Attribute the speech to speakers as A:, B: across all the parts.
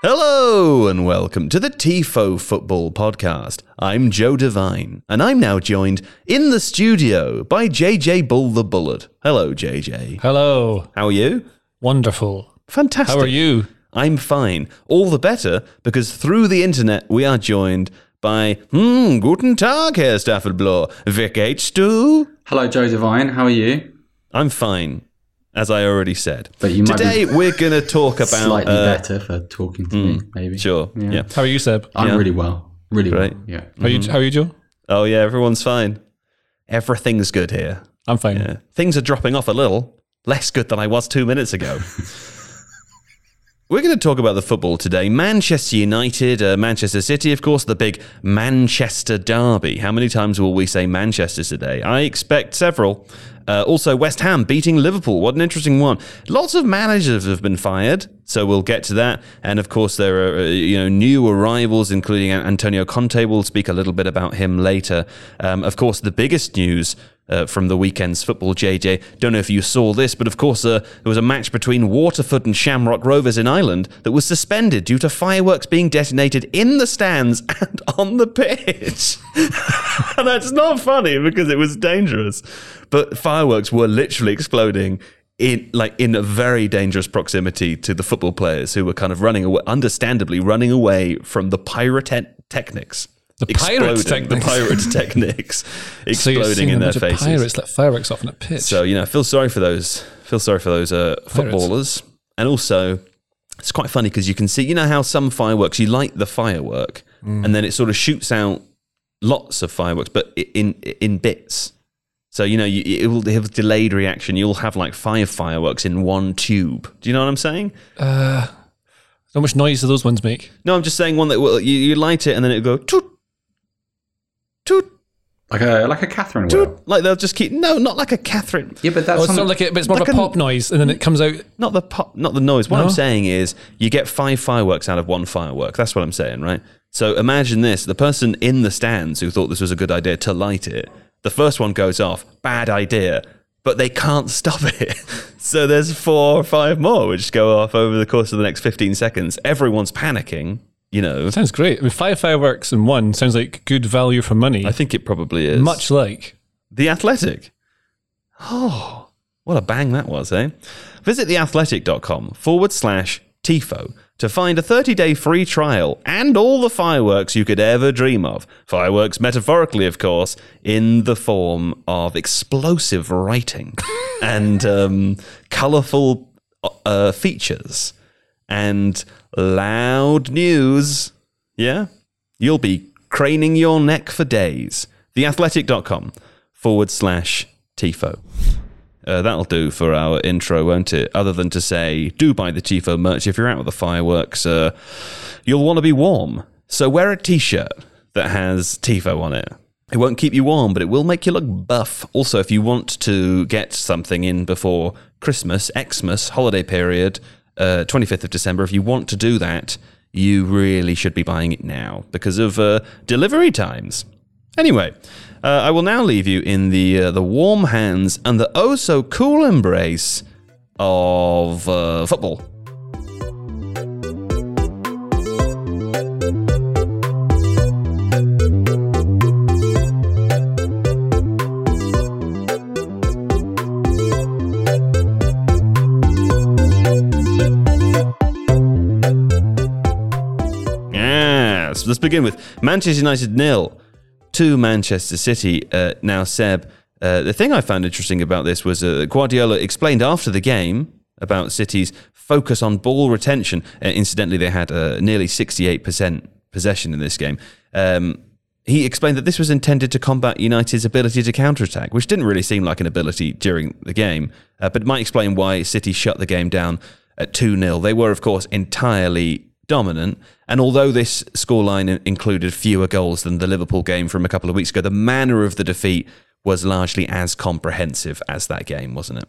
A: Hello and welcome to the TIFO Football Podcast. I'm Joe Devine, and I'm now joined in the studio by JJ Bull the Bullet. Hello, JJ.
B: Hello.
A: How are you?
B: Wonderful.
A: Fantastic.
B: How are you?
A: I'm fine. All the better because through the internet we are joined by, hmm, guten Tag, Herr Staffelbloh. Wie geht's du?
C: Hello, Joe Devine. How are you?
A: I'm fine, as I already said.
C: But you might
A: Today
C: be
A: we're going to talk about.
C: slightly
A: uh,
C: better for talking to me, maybe.
A: Sure. yeah.
B: How are you, Seb?
C: I'm
A: Yeah.
C: really well. Really
A: Great.
C: well. Yeah.
B: How are you? How are you, Joe?
A: Oh, yeah, everyone's fine. Everything's good here.
B: I'm fine.
A: Yeah. Things are dropping off a little. Less good than I was two minutes ago. We're going to talk about the football today. Manchester United, uh, Manchester City, of course, the big Manchester derby. How many times will we say Manchester today? I expect several. Uh, also, West Ham beating Liverpool. What an interesting one. Lots of managers have been fired, so we'll get to that. And of course, there are uh, you know new arrivals, including Antonio Conte. We'll speak a little bit about him later. Um, of course, the biggest news uh, from the weekend's football, JJ. Don't know if you saw this, but of course, uh, there was a match between Waterford and Shamrock Rovers in Ireland that was suspended due to fireworks being detonated in the stands and on the pitch. and that's not funny because it was dangerous. But fireworks were literally exploding in like in a very dangerous proximity to the football players who were kind of running away, understandably running away from the pyrotechnics.
B: The
A: Exploding,
B: pirates
A: the
B: So you're
A: exploding
B: seeing
A: in their faces.
B: pirates let fireworks off on a pitch.
A: So you know, I feel sorry for those. Feel sorry for those uh, footballers, and also it's quite funny because you can see, you know, how some fireworks you light the firework
B: Mm.
A: and then it sort of shoots out lots of fireworks, but in in bits. So you know, you, it will have delayed reaction. You'll have like five fireworks in one tube. Do you know what I'm saying?
B: Uh, how much noise do those ones make?
A: No, I'm just saying one that will you, you light it and then it'll go toot
C: Like a like a Catherine
A: toot.
C: wheel.
A: Like they'll just keep no, not like a Catherine.
C: Yeah, but that's
B: Oh, it's not like it, but it's more
A: Like
B: of a
A: a-
B: pop noise, and then it comes out.
A: Not the pop, not the noise. What
B: No?
A: I'm saying is, you get five fireworks out of one firework. That's what I'm saying, right? So imagine this: the person in the stands who thought this was a good idea to light it, the first one goes off, bad idea, but they can't stop it. so there's four or five more which go off over the course of the next 15 seconds. Everyone's panicking. You know,
B: Sounds great. I mean, five fireworks in one sounds like good value for money.
A: I think it probably is
B: Much like.
A: The Athletic. Oh, what a bang that was, eh? Visit theathletic.com forward slash TIFO to find a 30 day free trial and all the fireworks you could ever dream of. Fireworks, metaphorically, of course, in the form of explosive writing and um, colourful uh, features and loud news. Yeah? You'll be craning your neck for days. Theathletic.com forward slash TIFO. Uh, that'll do for our intro, won't it? Other than to say, do buy the TIFO merch. If you're out with the fireworks, uh, you'll want to be warm. So wear a t shirt that has TIFO on it. It won't keep you warm, but it will make you look buff. Also, if you want to get something in before Christmas, Xmas, holiday period, uh, 25th of December, if you want to do that, you really should be buying it now because of uh, delivery times. Anyway, uh, I will now leave you in the uh, the warm hands and the oh so cool embrace of uh, football. Begin with Manchester United nil to Manchester City. Uh, now, Seb, uh, the thing I found interesting about this was uh, Guardiola explained after the game about City's focus on ball retention. Uh, incidentally, they had uh, nearly 68% possession in this game. Um, he explained that this was intended to combat United's ability to counterattack, which didn't really seem like an ability during the game, uh, but might explain why City shut the game down at 2 0. They were, of course, entirely dominant. And although this scoreline included fewer goals than the Liverpool game from a couple of weeks ago, the manner of the defeat was largely as comprehensive as that game, wasn't it?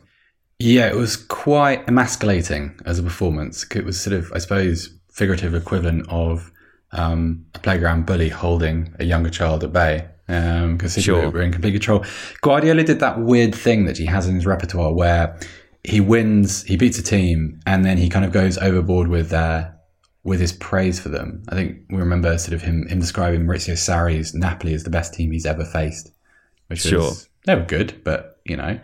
C: Yeah, it was quite emasculating as a performance. It was sort of, I suppose, figurative equivalent of um, a playground bully holding a younger child at bay because um, sure. were in complete control. Guardiola did that weird thing that he has in his repertoire where he wins, he beats a team, and then he kind of goes overboard with uh, with his praise for them. I think we remember sort of him him describing Maurizio Sarri's Napoli as the best team he's ever faced, which sure. was never good, but you know.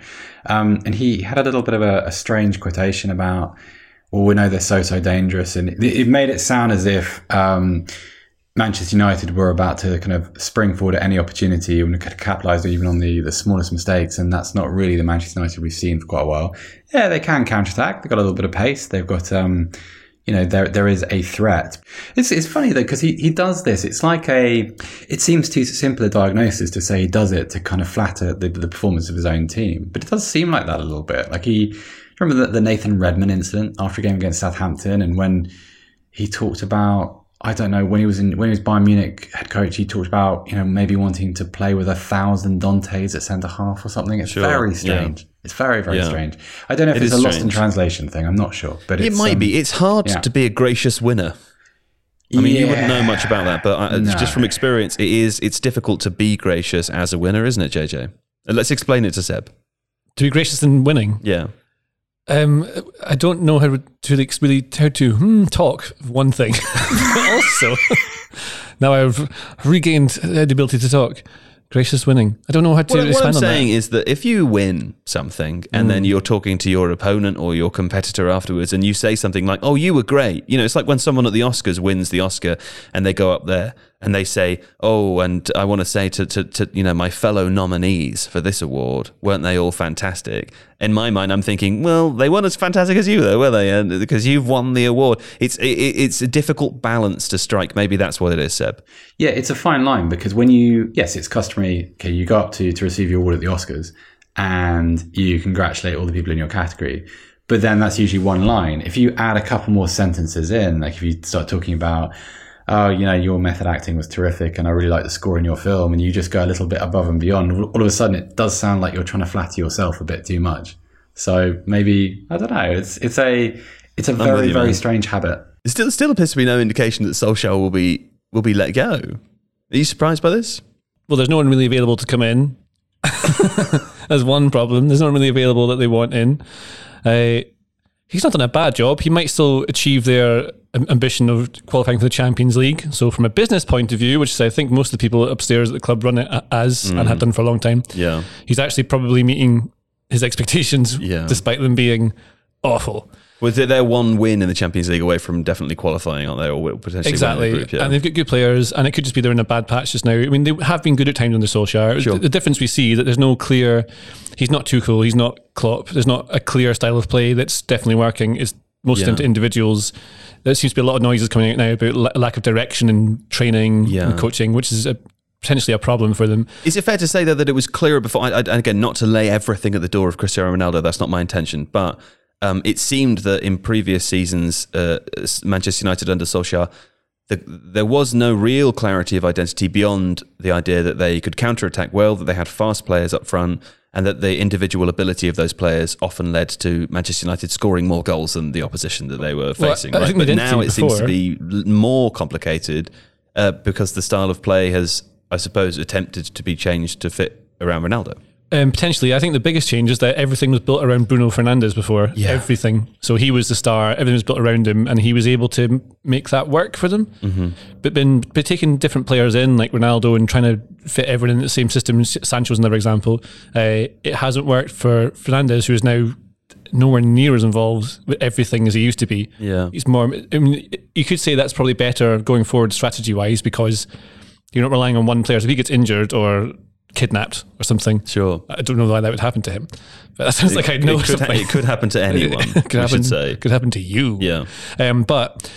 C: Um, and he had a little bit of a, a, strange quotation about, well, we know they're so so dangerous, and it, it made it sound as if. Um, Manchester United were about to kind of spring forward at any opportunity and could capitalise even on the, the smallest mistakes, and that's not really the Manchester United we've seen for quite a while. Yeah, they can counter attack. They've got a little bit of pace. They've got um, you know there there is a threat. It's it's funny though because he, he does this. It's like a it seems too simple a diagnosis to say he does it to kind of flatter the, the performance of his own team, but it does seem like that a little bit. Like he remember the, the Nathan Redmond incident after a game against Southampton, and when he talked about I don't know when he was in when he was Bayern Munich head coach, he talked about you know maybe wanting to play with a thousand Dantes at centre half or something. It's sure. very strange. Yeah. It's very very yeah. strange. I don't know if it it's a strange. lost in translation thing. I'm not sure, but
A: it might um, be. It's hard yeah. to be a gracious winner. I mean, you wouldn't know much about that, but I, no. just from experience, it is. It's difficult to be gracious as a winner, isn't it, JJ? let's explain it to Seb.
B: To be gracious in winning,
A: yeah.
B: Um, I don't know how to really how to hmm, talk one thing, but also now I've regained the ability to talk. Gracious winning. I don't know how to
A: well,
B: What
A: I'm saying that. is that if you win something and mm. then you're talking to your opponent or your competitor afterwards and you say something like, oh, you were great. You know, it's like when someone at the Oscars wins the Oscar and they go up there and they say, "Oh, and I want to say to, to, to you know my fellow nominees for this award, weren't they all fantastic?" In my mind, I'm thinking, "Well, they weren't as fantastic as you, though, were they? And because you've won the award, it's it, it's a difficult balance to strike. Maybe that's what it is, Seb.
C: Yeah, it's a fine line because when you yes, it's customary. Okay, you go up to to receive your award at the Oscars, and you congratulate all the people in your category. But then that's usually one line. If you add a couple more sentences in, like if you start talking about oh, you know, your method acting was terrific and I really like the score in your film, and you just go a little bit above and beyond, all of a sudden it does sound like you're trying to flatter yourself a bit too much. So maybe I don't know. It's it's a it's a I'm very you, very man. strange habit.
A: It still still appears to be no indication that Solskjaer will be will be let go. Are you surprised by this?
B: Well, there's no one really available to come in. There's one problem. There's no one really available that they want in. Uh, he's not done a bad job. He might still achieve their ambition of qualifying for the Champions League. So, from a business point of view, which I think most of the people upstairs at the club run it as mm. and have done for a long time,
A: yeah,
B: he's actually probably meeting his expectations, yeah. despite them being awful.
A: Was it their one win in the Champions League away from definitely qualifying, aren't they? Or potentially
B: exactly.
A: The group, yeah.
B: And they've got good players, and it could just be they're in a bad patch just now. I mean, they have been good at times under Solskjaer. Sure. The, the difference we see that there's no clear. He's not too cool. He's not Klopp. There's not a clear style of play that's definitely working. It's most yeah. individuals. There seems to be a lot of noises coming out now about lack of direction and training yeah. and coaching, which is a, potentially a problem for them.
A: Is it fair to say though that it was clearer before? I, I, again, not to lay everything at the door of Cristiano Ronaldo. That's not my intention, but um, it seemed that in previous seasons, uh, Manchester United under Solskjaer, the, there was no real clarity of identity beyond the idea that they could counter attack well, that they had fast players up front, and that the individual ability of those players often led to Manchester United scoring more goals than the opposition that they were facing. Well, right? But now it seems to be more complicated uh, because the style of play has, I suppose, attempted to be changed to fit around Ronaldo.
B: Um, potentially, I think the biggest change is that everything was built around Bruno Fernandes before. Yeah. Everything. So he was the star. Everything was built around him, and he was able to make that work for them. Mm-hmm. But been but taking different players in, like Ronaldo, and trying to fit everyone in the same system. Sancho's another example. Uh, it hasn't worked for Fernandes, who is now nowhere near as involved with everything as he used to be.
A: Yeah,
B: he's more. I mean, you could say that's probably better going forward strategy wise because you're not relying on one player. So if he gets injured or kidnapped or something.
A: Sure.
B: I don't know why that would happen to him. But that sounds it, like I know
A: it could,
B: ha-
A: it could happen to anyone. could happen, say.
B: could happen to you.
A: Yeah.
B: Um, but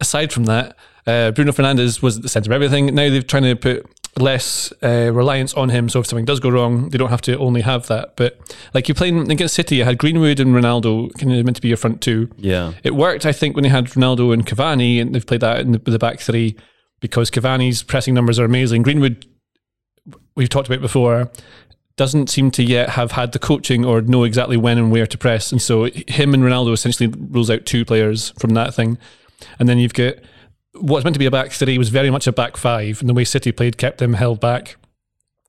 B: aside from that, uh, Bruno Fernandes was at the centre of everything. Now they're trying to put less uh, reliance on him. So if something does go wrong, they don't have to only have that. But like you're playing against City, you had Greenwood and Ronaldo kind of meant to be your front two.
A: Yeah.
B: It worked, I think, when they had Ronaldo and Cavani, and they've played that in the, the back three because Cavani's pressing numbers are amazing. Greenwood, we've talked about before, doesn't seem to yet have had the coaching or know exactly when and where to press. And so him and Ronaldo essentially rules out two players from that thing. And then you've got what's meant to be a back three was very much a back five, and the way City played kept them held back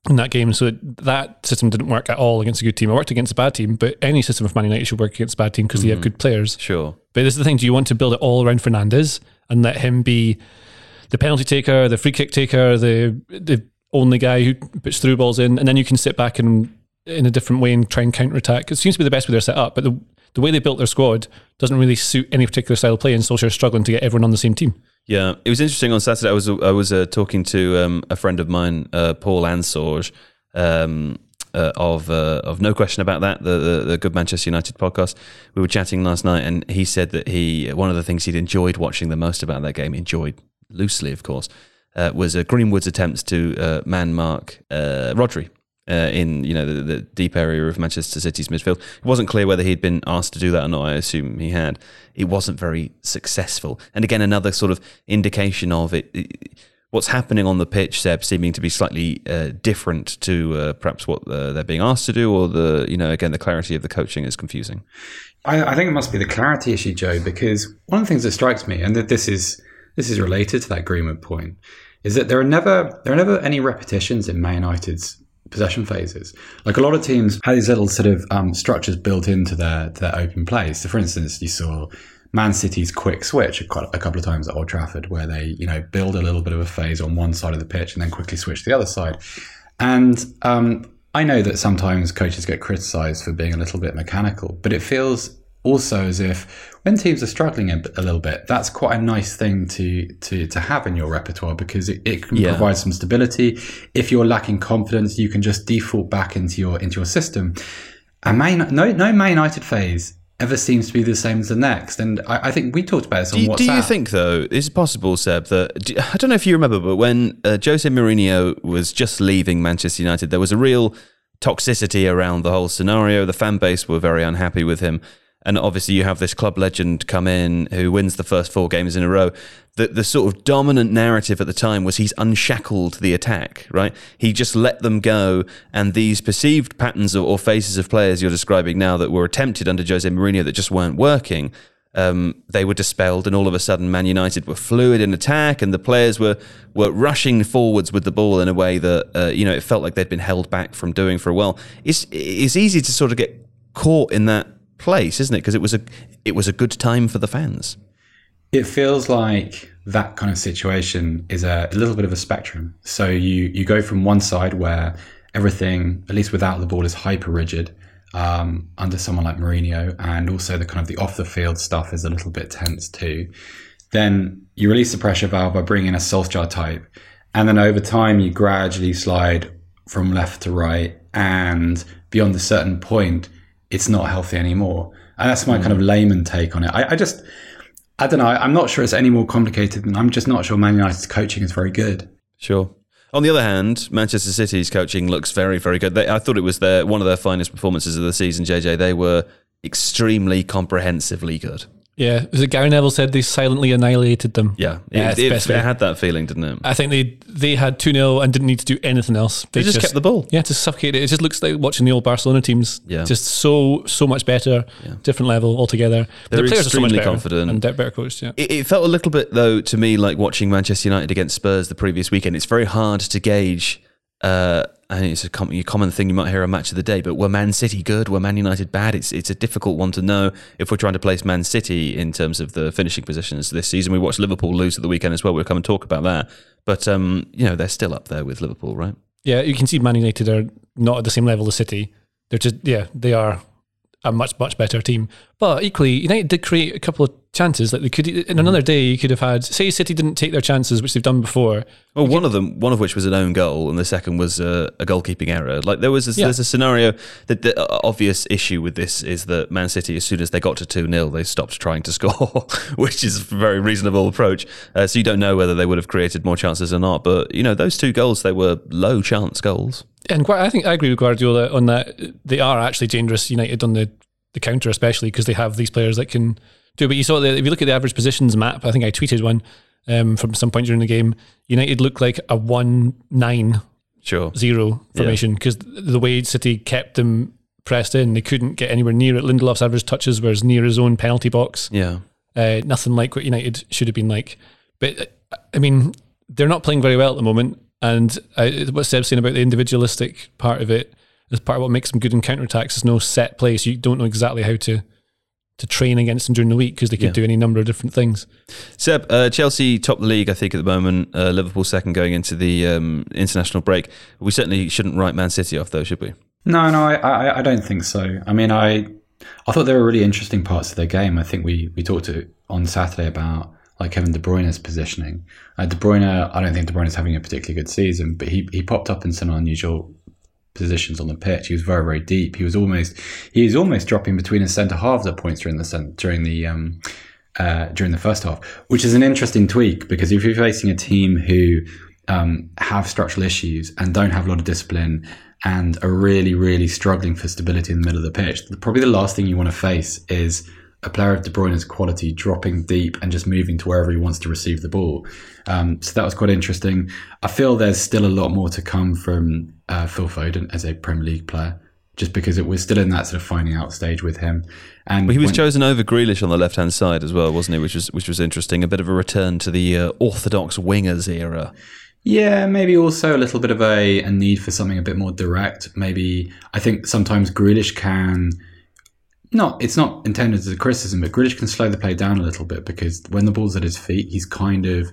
B: in that game. So that system didn't work at all against a good team. It worked against a bad team, but any system of Man United should work against a bad team because they have mm-hmm. good players.
A: Sure.
B: But this is the thing: do you want to build it all around Fernandes and let him be the penalty taker, the free kick taker, the the only guy who puts through balls in, and then you can sit back and in a different way and try and counter attack? It seems to be the best way they're set up, but the the way they built their squad doesn't really suit any particular style of play, and Solskjaer's struggling to get everyone on the same team.
A: Yeah, it was interesting on Saturday. I was I was uh, talking to um, a friend of mine, uh, Paul Ansorge, um, uh, of uh, of no question about that, the, the the Good Manchester United podcast. We were chatting last night, and he said that he one of the things he'd enjoyed watching the most about that game, enjoyed loosely, of course, uh, was uh, Greenwood's attempts to uh, man mark uh, Rodri. Uh, in you know the, the deep area of Manchester City's midfield, it wasn't clear whether he'd been asked to do that or not. I assume he had. It wasn't very successful, and again, another sort of indication of it, it what's happening on the pitch, Seb, seeming to be slightly uh, different to perhaps what they're being asked to do, or the you know again the clarity of the coaching is confusing.
C: I, I think it must be the clarity issue, Joe, because one of the things that strikes me, and that this is this is related to that agreement point, is that there are never there are never any repetitions in Man United's possession phases. Like a lot of teams have these little sort of um, structures built into their their open plays. So, for instance, you saw Man City's quick switch a, couple of times at Old Trafford, where they you know build a little bit of a phase on one side of the pitch and then quickly switch to the other side. And um, I know that sometimes coaches get criticised for being a little bit mechanical, but it feels also as if when teams are struggling a, a, little bit, that's quite a nice thing to to to have in your repertoire because it, it can
A: Yeah.
C: provide some stability. If you're lacking confidence, you can just default back into your into your system. And Man, no no Man United phase ever seems to be the same as the next. And I, I think we talked about this on
A: Do you,
C: WhatsApp.
A: do you think, though, is it possible, Seb, that do, I don't know if you remember, but when uh, Jose Mourinho was just leaving Manchester United, there was a real toxicity around the whole scenario. The fan base were very unhappy with him. And obviously, you have this club legend come in who wins the first four games in a row. The, the sort of dominant narrative at the time was he's unshackled the attack, right? He just let them go. And these perceived patterns or, or phases of players you're describing now that were attempted under Jose Mourinho that just weren't working, um, they were dispelled, and all of a sudden, Man United were fluid in attack, and the players were were rushing forwards with the ball in a way that uh, you know it felt like they'd been held back from doing for a while. It's it's easy to sort of get caught in that place, isn't it? Because it was a it was a good time for the fans.
C: It feels like that kind of situation is a, a little bit of a spectrum. So you you go from one side where everything, at least without the ball, is hyper rigid um, under someone like Mourinho, and also the kind of the off the field stuff is a little bit tense too. Then you release the pressure valve by bringing in a Solskjaer type, and then over time you gradually slide from left to right, and beyond a certain point, it's not healthy anymore. And that's my kind of mm. layman take on it. I, I just, I don't know. I'm not sure it's any more complicated than I'm just not sure Man United's coaching is very good.
A: Sure. On the other hand, Manchester City's coaching looks very, very good. They, I thought it was their one of their finest performances of the season. JJ, they were extremely comprehensively good.
B: Yeah, was it Gary Neville said they silently annihilated them?
A: Yeah,
B: Yeah,
A: it, it- it had that feeling, didn't it?
B: I think they they had 2 0 and didn't need to do anything else.
A: They just kept the ball.
B: Yeah, to suffocate it. It just looks like watching the old Barcelona teams.
A: Yeah.
B: Just so, so much better, different level altogether.
A: They're
B: the players are so much
A: extremely
B: better
A: confident.
B: And better coached, yeah.
A: It, it felt a little bit though to me like watching Manchester United against Spurs the previous weekend. It's very hard to gauge. Uh, and it's a common, common thing you might hear on Match of the Day. But were Man City good? Were Man United bad? It's it's a difficult one to know if we're trying to place Man City in terms of the finishing positions this season. We watched Liverpool lose at the weekend as well. We'll come and talk about that. But um, you know they're still up there with Liverpool, right?
B: Yeah, you can see Man United are not at the same level as City. They're just, yeah, they are a much, much better team. But equally, United did create a couple of chances. Like they could in another day, you could have had. Say City didn't take their chances, which they've done before.
A: Well, one of them, one of which was an own goal, and the second was a, a goalkeeping error. Like there was, a,
B: Yeah.
A: there's a scenario that the uh, obvious issue with this is that Man City, as soon as they got to two 0 they stopped trying to score, which is a very reasonable approach. Uh, so you don't know whether they would have created more chances or not. But you know, those two goals, they were low chance goals.
B: And I think I agree with Guardiola on that. They are actually dangerous. United on the the counter, especially because they have these players that can do. it. But you saw that if you look at the average positions map, I think I tweeted one um, from some point during the game. United looked like a one nine
A: Sure.
B: zero formation because the way City kept them pressed in, they couldn't get anywhere near it. Lindelof's average touches were as near his own penalty box.
A: Yeah.
B: Uh, nothing like what United should have been like. But uh, I mean, they're not playing very well at the moment. And uh, what Seb's saying about the individualistic part of it is part of what makes them good in counter attacks. Is no set play, so you don't know exactly how to to train against them during the week because they could
A: Yeah.
B: do any number of different things.
A: Seb, uh, Chelsea top the league, I think, at the moment. Uh, Liverpool second going into the um, international break. We certainly shouldn't write Man City off, though, should we?
C: No, no, I, I, I don't think so. I mean, I, I thought there were really interesting parts of their game. I think we we talked to, on Saturday about like Kevin De Bruyne's positioning. Uh, De Bruyne, I don't think De Bruyne's having a particularly good season, but he he popped up in some unusual positions on the pitch. He was very very deep. He was almost he was almost dropping between his centre halves at points during the during the um, uh, during the first half, which is an interesting tweak because if you're facing a team who um, have structural issues and don't have a lot of discipline and are really, really struggling for stability in the middle of the pitch, probably the last thing you want to face is a player of De Bruyne's quality dropping deep and just moving to wherever he wants to receive the ball. Um, so that was quite interesting. I feel there's still a lot more to come from uh, Phil Foden as a Premier League player. Just because it was still in that sort of finding out stage with him, and
A: Well, he was
C: when-
A: chosen over Grealish on the left hand side as well, wasn't he? Which was which was interesting. A bit of a return to the uh, orthodox wingers era.
C: Yeah, maybe also a little bit of a, a need for something a bit more direct. Maybe I think sometimes Grealish can not it's not intended as a criticism, but Grealish can slow the play down a little bit because when the ball's at his feet, he's kind of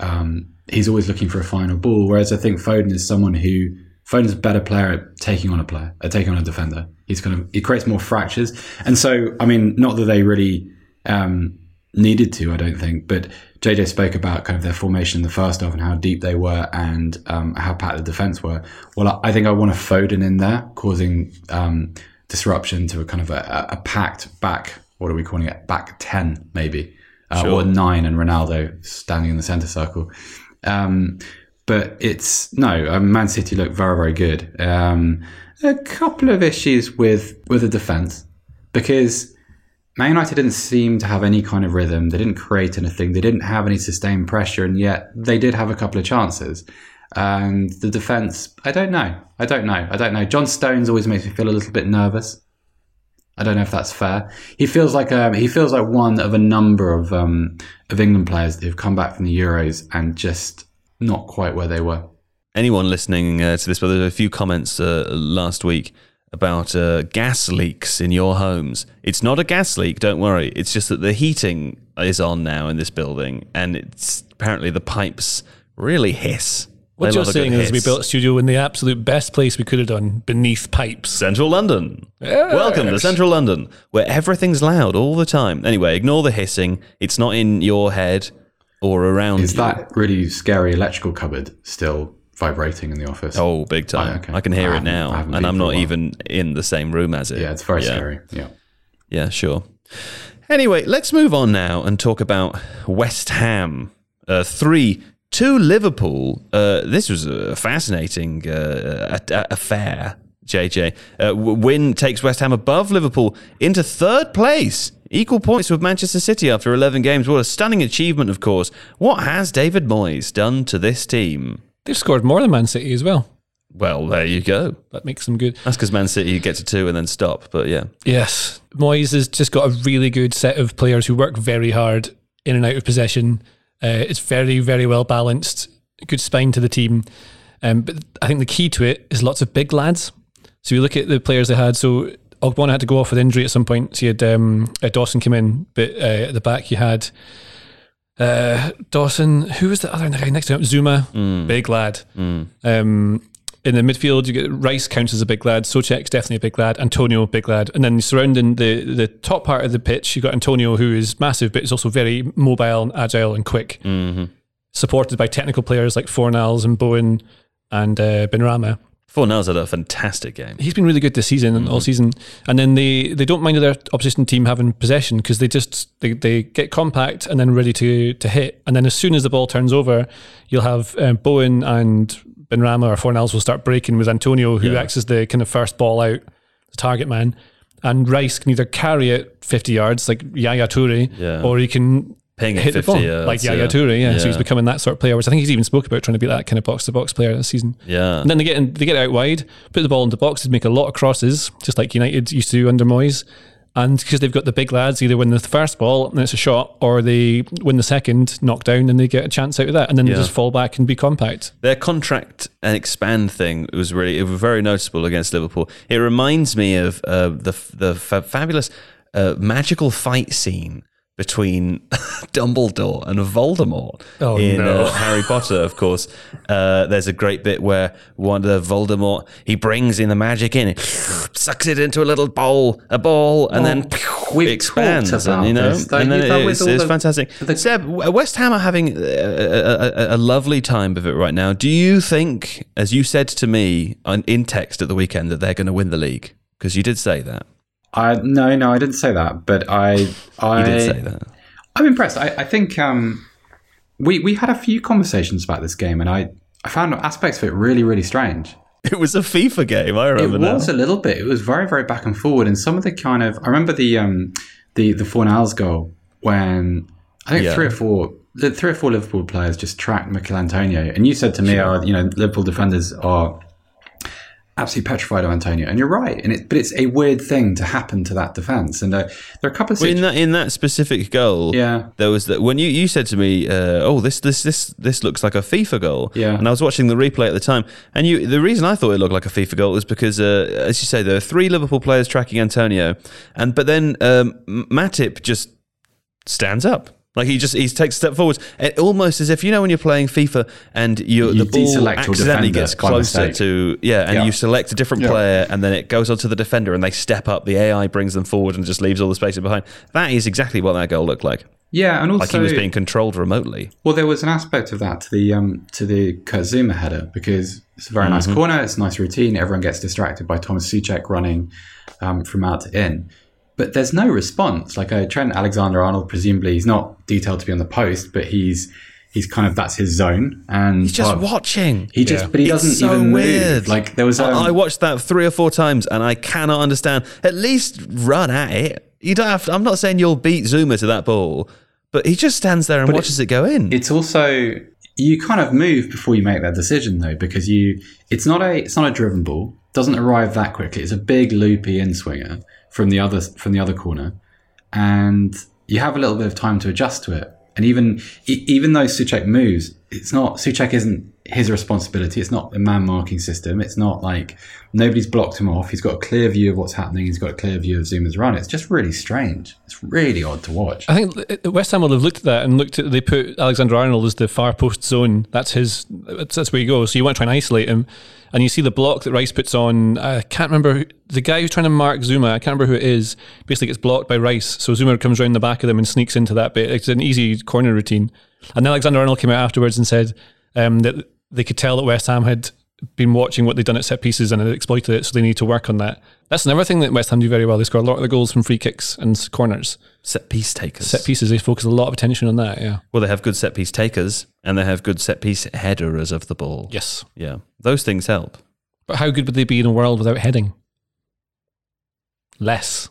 C: um, he's always looking for a final ball. Whereas I think Foden is someone who Foden's a better player at taking on a player, at taking on a defender. He's kind of he creates more fractures, and so I mean, not that they really um, needed to, I don't think, but JJ spoke about kind of their formation in the first half and how deep they were and um, how packed the defense were. Well, I- think I want a Foden in there, causing um, disruption to a kind of a, a packed back. What are we calling it? Back ten, maybe, uh,
A: Sure.
C: or nine, and Ronaldo standing in the centre circle. Um, but it's no, um, Man City look very, very good. Um, a couple of issues with with the defense because Man United didn't seem to have any kind of rhythm. They didn't create anything. They didn't have any sustained pressure, and yet they did have a couple of chances. And the defense, I don't know. I don't know. I don't know. John Stones always makes me feel a little bit nervous. I don't know if that's fair. He feels like um, he feels like one of a number of um, of England players who've come back from the Euros and just not quite where they were.
A: Anyone listening uh, to this, but there were a few comments uh, last week about uh, gas leaks in your homes. It's not a gas leak, don't worry. It's just that the heating is on now in this building, and it's apparently the pipes really hiss.
B: What you're
A: love a good
B: saying is we built a studio in the absolute best place we could have done, beneath pipes.
A: Central London. Welcome to Central London, where everything's loud all the time. Anyway, ignore the hissing. It's not in your head or around
C: Is
A: you.
C: that really scary electrical cupboard still vibrating in the office?
A: Oh, big time.
C: Oh, okay.
A: I can hear
C: I
A: it now. And I'm not even in the same room as it.
C: yeah, it's very
A: Yeah.
C: scary. Yeah.
A: Yeah, sure. Anyway, let's move on now and talk about West Ham. Uh, three, two Liverpool. Uh, this was a fascinating uh, affair, JJ. Uh, win takes West Ham above Liverpool into third place. Equal points with Manchester City after 11 games. What a stunning achievement, of course. What has David Moyes done to this team?
B: They've scored more than Man City as well.
A: Well, there you go.
B: That makes them good.
A: That's because Man City get to two and then stop. But yeah.
B: Yes. Moyes has just got a really good set of players who work very hard in and out of possession. Uh, it's very, very well balanced. Good spine to the team. Um, but I think the key to it is lots of big lads. So you look at the players they had. So Ogbonna had to go off with injury at some point. So you had um, uh, Dawson come in, but uh, at the back you had uh, Dawson. Who was the other guy next to him? Zouma, big lad. Um, in the midfield, you get Rice counts as a big lad. Soucek's definitely a big lad. Antonio, big lad. And then surrounding the, the top part of the pitch, you've got Antonio, who is massive, but is also very mobile and agile and quick.
A: Mm-hmm.
B: Supported by technical players like Fornals and Bowen and uh, Benrahma.
A: Fornals had a fantastic game.
B: He's been really good this season and all season. And then they, they don't mind their opposition team having possession because they just they, they get compact and then ready to to hit. And then as soon as the ball turns over, you'll have um, Bowen and Benrahma or Fornals will start breaking with Antonio, who
A: Yeah.
B: acts as the kind of first ball out, the target man. And Rice can either carry it 50 yards like Yaya Toure,
A: Yeah.
B: or he can
A: Ping it
B: hit the ball
A: yards,
B: like Yaya
A: yeah.
B: Toure. Yeah. so he's becoming that sort of player, which I think he's even spoke about trying to be that kind of box to box player this season.
A: Yeah.
B: And then they get in, they get out wide, put the ball into boxes, make a lot of crosses, just like United used to do under Moyes. And because they've got the big lads, either win the first ball and it's a shot, or they win the second, knock down, and they get a chance out of that, and then
A: Yeah.
B: they just fall back and be compact.
A: Their contract and expand thing was really it was very noticeable against Liverpool. It reminds me of uh, the the fa- fabulous uh, magical fight scene between Dumbledore and Voldemort
B: Oh,
A: in
B: no.
A: uh, Harry Potter. Of course, uh, there's a great bit where one of the Voldemort he brings in the magic in, sucks it into a little bowl, a ball, and then it expands. and, you know,
C: this,
A: and then it- it's, it's
C: the-
A: fantastic.
C: the-
A: Seb, West Ham are having a, a, a, a lovely time of it right now. Do you think, as you said to me on, in text at the weekend, that they're going to win the league? Because you did say that.
C: I no, no, I didn't say that, but I, I
A: You did say that.
C: I'm impressed. I, I think um, we we had a few conversations about this game, and I I found aspects of it really really strange.
A: It was a FIFA game. I
C: It
A: remember now.
C: It was a little bit. It was very very back and forward, and some of the kind of I remember the um the the Fornals goal when I think
A: Yeah.
C: three or four. The three or four Liverpool players just tracked Michail Antonio, and you said to me, "Oh, you know, Liverpool defenders are absolutely petrified of Antonio," and you're right. And it, but it's a weird thing to happen to that defense. And uh, there are a couple of
A: Well, in that in that specific goal,
C: Yeah.
A: there was that when you, you said to me, uh, "Oh, this this this this looks like a FIFA goal,"
C: Yeah.
A: and I was watching the replay at the time, and you the reason I thought it looked like a FIFA goal was because, uh, as you say, there are three Liverpool players tracking Antonio, and but then um, Matip just stands up. Like he just he takes a step forwards, it, almost as if you know when you're playing FIFA and you,
C: You
A: the ball accidentally gets closer to yeah, and
C: Yeah.
A: you select a different
C: Yeah.
A: player, and then it goes onto the defender, and they step up. The AI brings them forward and just leaves all the space behind. That is exactly what that goal looked like.
C: yeah, and also
A: Like he was being controlled remotely.
C: Well, there was an aspect of that to the um, to the Kurt Zouma header because it's a very nice corner, it's a nice routine. Everyone gets distracted by Thomas Soucek running um, from out to in, but there's no response. Like uh, Trent Alexander Arnold, presumably he's not detailed to be on the post, but he's he's kind of that's his zone, and
A: He's just
C: well,
A: watching.
C: He just, but he
A: It's
C: doesn't
A: so
C: even
A: weird.
C: move. Like there was, um,
A: I I watched that three or four times, and I cannot understand. At least run at it. You don't have. To, I'm not saying you'll beat Zouma to that ball, but he just stands there and watches it, go in.
C: it's also you kind of move before you make that decision though because you it's not a it's not a driven ball doesn't arrive that quickly it's a big loopy in swinger from the other from the other corner. And you have a little bit of time to adjust to it. And even even though Soucek moves it's not Soucek isn't his responsibility it's not a man marking system it's not like nobody's blocked him off he's got a clear view of what's happening he's got a clear view of Zouma's run it's just really strange it's really odd to watch
B: I think West Ham will have looked at that and looked at they put Alexander Arnold as the far post zone. That's his. That's, where he goes. So you want to try and isolate him, and you see the block that Rice puts on. I can't remember who, the guy who's trying to mark Zouma. I can't remember who it is. Basically, gets blocked by Rice. So Zouma comes around the back of them and sneaks into that bit. It's an easy corner routine. And then Alexander Arnold came out afterwards and said um, that they could tell that West Ham had been watching what they'd done at set pieces and had exploited it, so they need to work on that. That's another thing that West Ham do very well. They score a lot of the goals from free kicks and corners.
A: set piece takers.
B: Set pieces, they focus a lot of attention on that. Yeah.
A: well, they have good set piece takers, and they have good set piece headerers of the ball.
B: Yes.
A: Yeah, those things help.
B: But how good would they be in a world without heading? Less.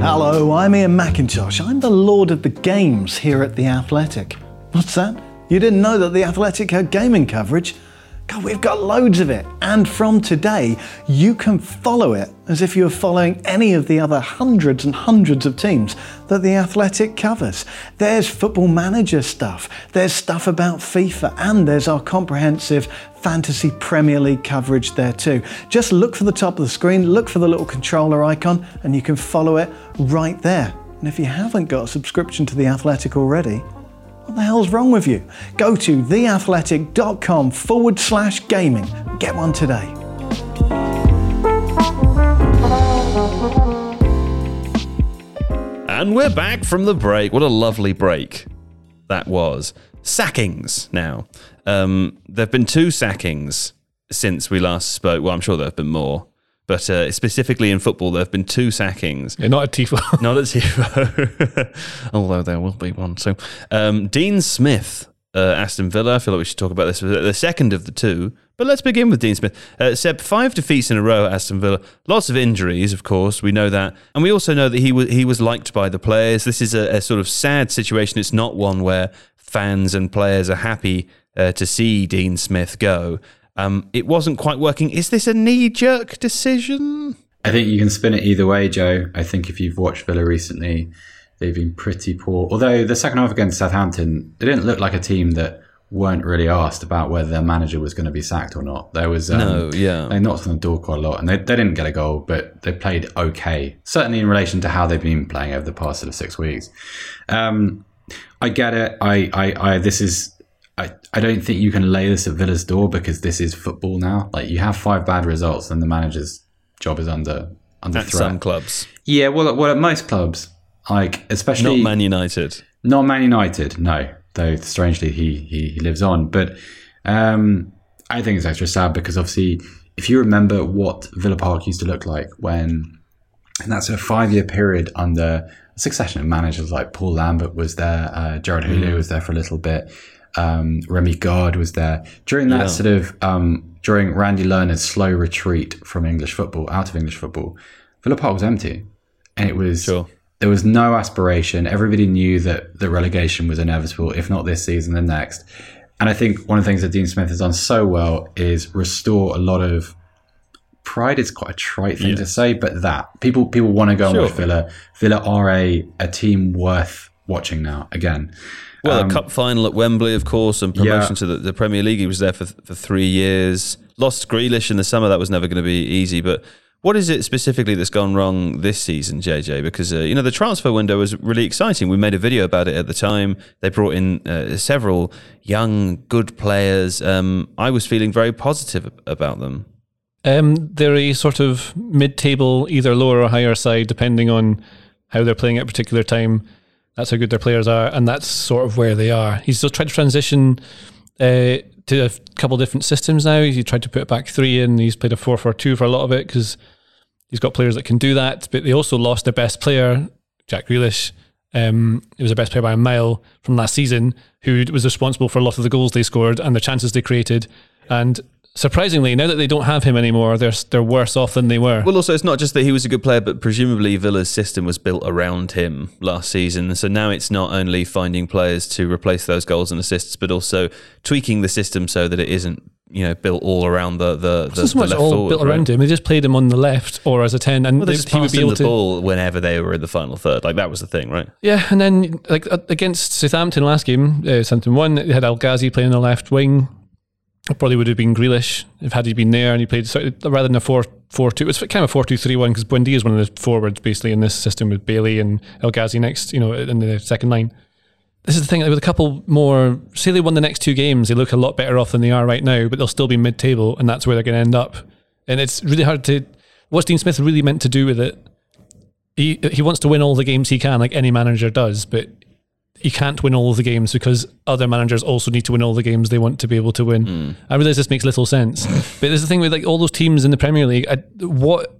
D: Hello, I'm Iain Macintosh. I'm the Lord of the Games here at The Athletic. What's that? You didn't know that The Athletic had gaming coverage? God, we've got loads of it. And from today, you can follow it as if you were following any of the other hundreds and hundreds of teams that The Athletic covers. There's football manager stuff, there's stuff about FIFA, and there's our comprehensive Fantasy Premier League coverage there too. Just look for the top of the screen, look for the little controller icon, and you can follow it right there. And if you haven't got a subscription to The Athletic already, what the hell's wrong with you? Go to theathletic.com forward slash gaming. Get one today.
A: And we're back from the break. What a lovely break that was. Sackings now. Um, there have been two sackings since we last spoke. Well, I'm sure there have been more. But uh, specifically in football, there have been two sackings.
B: Yeah, not at Tifo.
A: Not at Tifo, although there will be one. So, um, Dean Smith, uh, Aston Villa. I feel like we should talk about this. The second of the two. But let's begin with Dean Smith. Uh, Seb, five defeats in a row at Aston Villa. Lots of injuries, of course. We know that, and we also know that he was he was liked by the players. This is a, a sort of sad situation. It's not one where fans and players are happy uh, to see Dean Smith go. Um, it wasn't quite working. Is this a knee jerk decision?
C: I think you can spin it either way, Joe. I think if you've watched Villa recently, they've been pretty poor. Although the second half against Southampton, they didn't look like a team that weren't really asked about whether their manager was going to be sacked or not. There was um,
A: No, yeah.
C: they knocked on the door quite a lot, and they, they didn't get a goal, but they played okay. Certainly in relation to how they've been playing over the past sort of six weeks. Um, I get it. I, I, I this is. I, I don't think you can lay this at Villa's door because this is football now. Like you have five bad results, and the manager's job is under under
A: At
C: threat.
A: some clubs,
C: Yeah, well, well, at most clubs, like especially
A: not Man United.
C: not Man United, no. Though strangely, he he, he lives on. But um, I think it's extra sad because obviously, if you remember what Villa Park used to look like when, and that's a five year period under a succession of managers like Paul Lambert was there, uh, Gerard Houllier was there for a little bit, um, Remi Garde was there during that
A: Yeah.
C: sort of um, during Randy Lerner's slow retreat from English football, out of English football. Villa Park was empty, and it was
A: Sure.
C: there was no aspiration. Everybody knew that the relegation was inevitable, if not this season, then next. And I think one of the things that Dean Smith has done so well is restore a lot of pride. Is quite a trite thing to say, but that people people want to go and watch Villa. Villa are a a team worth watching now. Again,
A: Well, a cup final at Wembley, of course, and promotion
C: Um, Yeah.
A: to the, the Premier League. He was there for for three years. Lost Grealish in the summer. That was never going to be easy. But what is it specifically that's gone wrong this season, JJ? Because uh, you know the transfer window was really exciting. We made a video about it at the time. They brought in uh, several young, good players. Um, I was feeling very positive about them.
B: Um, they're a sort of mid-table, either lower or higher side, depending on how they're playing at a particular time. That's how good their players are, and that's sort of where they are. He's still tried to transition uh, to a couple different systems now. He tried to put back three in. He's played a four-four-two for a lot of it because he's got players that can do that. But they also lost their best player, Jack Grealish. Um, it was their best player by a mile from last season, who was responsible for a lot of the goals they scored and the chances they created. And surprisingly, now that they don't have him anymore, they're they're worse off than they were.
A: Well, also, it's not just that he was a good player, but presumably Villa's system was built around him last season. So now it's not only finding players to replace those goals and assists, but also tweaking the system so that it isn't, you know, built all around the the, the,
B: so much
A: left
B: all
A: forward,
B: built
A: right?
B: around him. They just played him on the left or as a ten, and
A: Well, they
B: he would be able
A: the
B: to.
A: ball whenever they were in the final third. Like that was the thing, right?
B: Yeah, and then like against Southampton last game, uh, Southampton won. They had El Ghazi playing on the left wing. Probably would have been Grealish if had he been there, and he played rather than a four four two. It's kind of a four two three one because Buendia is one of the forwards basically in this system with Bailey and El Ghazi next, you know, in the second line. This is the thing with a couple more. Say they won the next two games, they look a lot better off than they are right now, but they'll still be mid table, and that's where they're going to end up. And it's really hard to. What's Dean Smith really meant to do with it? He he wants to win all the games he can, like any manager does, but he can't win all of the games because other managers also need to win all the games they want to be able to win. I realize this makes little sense, but there's the thing with like all those teams in the Premier League. I, what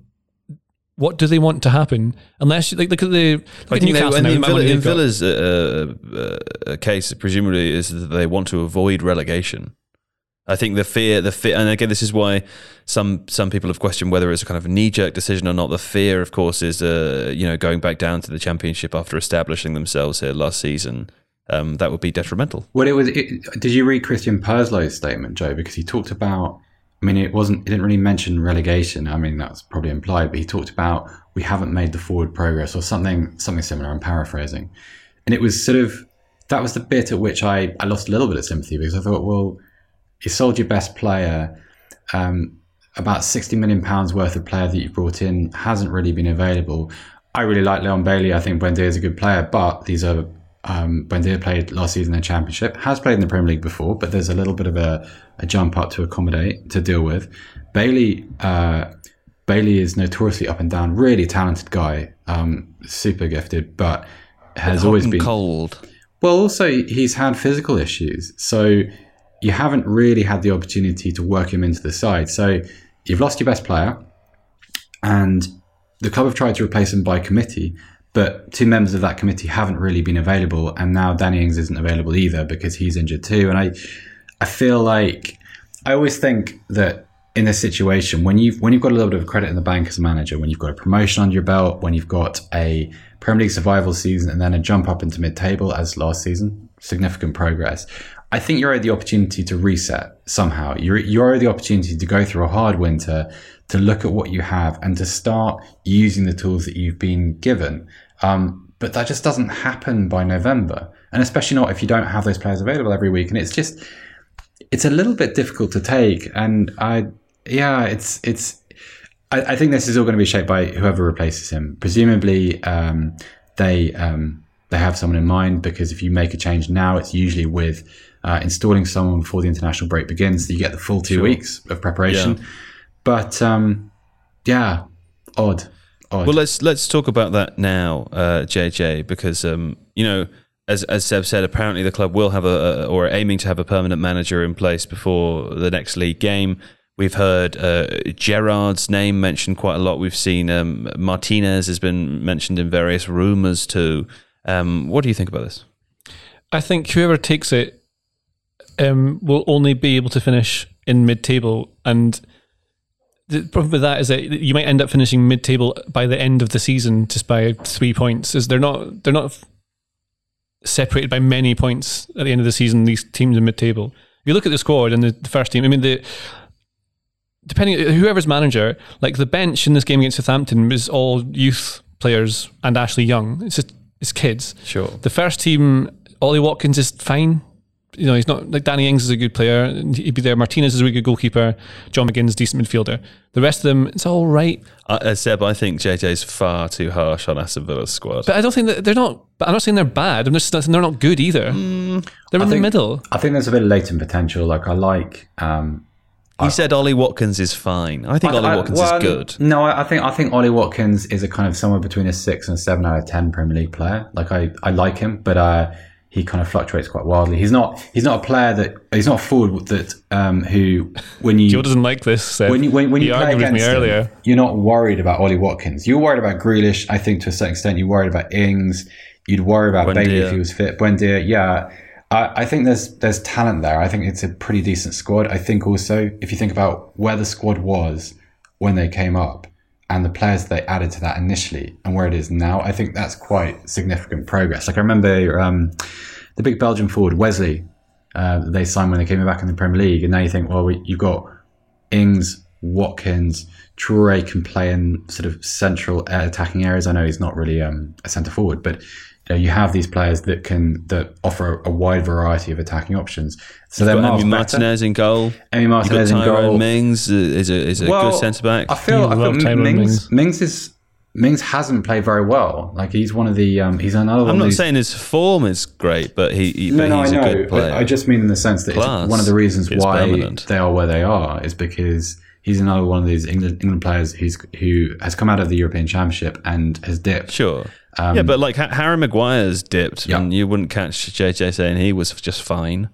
B: what do they want to happen? Unless you like look at the look
A: I
B: at
A: think they, and
B: now, the
A: in, Villa, in. Villa's uh, uh, uh, case, presumably, is that they want to avoid relegation. I think the fear, the fear, and again, this is why some some people have questioned whether it's a kind of knee jerk decision or not. The fear, of course, is uh, you know going back down to the championship after establishing themselves here last season. Um, that would be detrimental.
C: Well, it was. It, did you read Christian Purslow's statement, Joe? Because he talked about. I mean, it wasn't. It didn't really mention relegation. I mean, that's probably implied, but he talked about we haven't made the forward progress or something, something similar. I'm paraphrasing, and it was sort of that was the bit at which I I lost a little bit of sympathy because I thought, well, you sold your best player. Um, about 60 million pounds worth of player that you brought in hasn't really been available. I really like Leon Bailey. I think Buendia is a good player, but these are um, Buendia played last season in the Championship, has played in the Premier League before, but there's a little bit of a, a jump up to accommodate to deal with. Bailey uh, Bailey is notoriously up and down, really talented guy, um, super gifted, but has always been
A: cold.
C: well, also, he's had physical issues. So you haven't really had the opportunity to work him into the side. So you've lost your best player, and the club have tried to replace him by committee, but two members of that committee haven't really been available. And now Danny Ings isn't available either because he's injured too. And I, I feel like I always think that in this situation, when you've when you've got a little bit of credit in the bank as a manager, when you've got a promotion under your belt, when you've got a Premier League survival season and then a jump up into mid-table as last season, significant progress. I think you're owed the opportunity to reset somehow. You're you're owed the opportunity to go through a hard winter, to look at what you have, and to start using the tools that you've been given. Um, but that just doesn't happen by November, and especially not if you don't have those players available every week. And it's just it's a little bit difficult to take. And I, yeah, it's it's. I, I think this is all going to be shaped by whoever replaces him. Presumably, um, they um, they have someone in mind because if you make a change now, it's usually with uh, installing someone before the international break begins. So you get the full two weeks of preparation. But um, yeah, odd. Odd.
A: Well, let's let's talk about that now, uh, JJ, because um, you know, as as Seb said, apparently the club will have a, a or are aiming to have a permanent manager in place before the next league game. We've heard uh, Gerrard's name mentioned quite a lot. We've seen um, Martinez has been mentioned in various rumours too. Um, what do you think about this?
B: I think whoever takes it um, will only be able to finish in mid-table, and the problem with that is that you might end up finishing mid-table by the end of the season just by three points. Is they're not they're not separated by many points at the end of the season. These teams in mid-table. If you look at the squad and the, the first team, I mean the depending whoever's manager, like the bench in this game against Southampton was all youth players and Ashley Young. It's just it's kids.
A: Sure.
B: The first team, Ollie Watkins is fine. You know, he's not like Danny Ings is a good player. He'd be there. Martinez is a really good goalkeeper. John McGinn's a decent midfielder. The rest of them, it's all right.
A: Uh, uh, Seb, I think JJ's far too harsh on Aston Villa's squad.
B: But I don't think that they're not. But I'm not saying they're bad. I'm just saying they're not good either. they're in the middle.
C: I think there's a bit of latent potential. Like I like um,
A: he said Ollie Watkins is fine. I think Ollie
C: I-
A: Watkins
C: well,
A: is good.
C: No, I I think I think Ollie Watkins is a kind of somewhere between a six and a seven out of ten Premier League player. Like I, I like him, but uh, he kind of fluctuates quite wildly. He's not he's not a player that he's not a forward that um, who when you
B: Joe doesn't like this. Seb.
C: when you when, when you play against
B: me
C: him,
B: earlier.
C: you're not worried about Ollie Watkins. You're worried about Grealish. I think to a certain extent, you're worried about Ings. You'd worry about Bailey if he was fit. Buendia, yeah. I, I think there's there's talent there. I think it's a pretty decent squad. I think also if you think about where the squad was when they came up and the players they added to that initially and where it is now, I think that's quite significant progress. Like I remember um, the big Belgian forward Wesley uh, they signed when they came back in the Premier League, and now you think, well, we, you've got Ings, Watkins, Traore can play in sort of central attacking areas. I know he's not really um, a centre forward, but you, know, you have these players that can that offer a wide variety of attacking options. So they're
A: Got
C: miles
A: Emi
C: better.
A: Martinez in goal.
C: Emi Martinez in goal.
A: Mings uh, is a is a
C: Well,
A: good centre back.
C: I feel,
B: You
C: I feel Mings,
B: Mings.
C: Mings is Mings hasn't played very well. Like he's one of the um, he's another.
A: I'm
C: of
A: not
C: these,
A: saying his form is great, but he, he
C: no,
A: but
C: no,
A: he's
C: I
A: a
C: know.
A: good player.
C: I just mean in the sense that
A: Class.
C: it's one of the reasons
A: It's
C: why
A: permanent.
C: they are where they are is because he's another one of these England, England players who's who has come out of the European Championship and has dipped.
A: Sure. Yeah, but like Harry Maguire's dipped,
C: Um, Yeah.
A: and you wouldn't catch JJ saying he was just fine.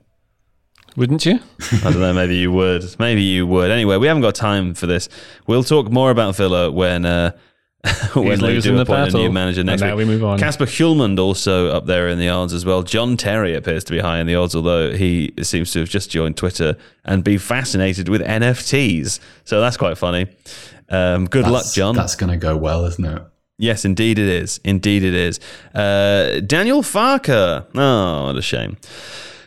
B: Wouldn't you?
A: I don't know. Maybe you would. Maybe you would. Anyway, we haven't got time for this. We'll talk more about Villa when uh, when
B: He's
A: they
B: losing
A: do
B: the
A: appoint a new manager next
B: And now
A: week.
B: we move on.
A: Kasper Hjulmand also up there in the odds as well. John Terry appears to be high in the odds, although he seems to have just joined Twitter and be fascinated with NFTs. So that's quite funny. Um, good luck, John.
C: That's going to go well, isn't it?
A: Yes, indeed it is. Indeed it is. Uh, Daniel Farke. Oh, what a shame.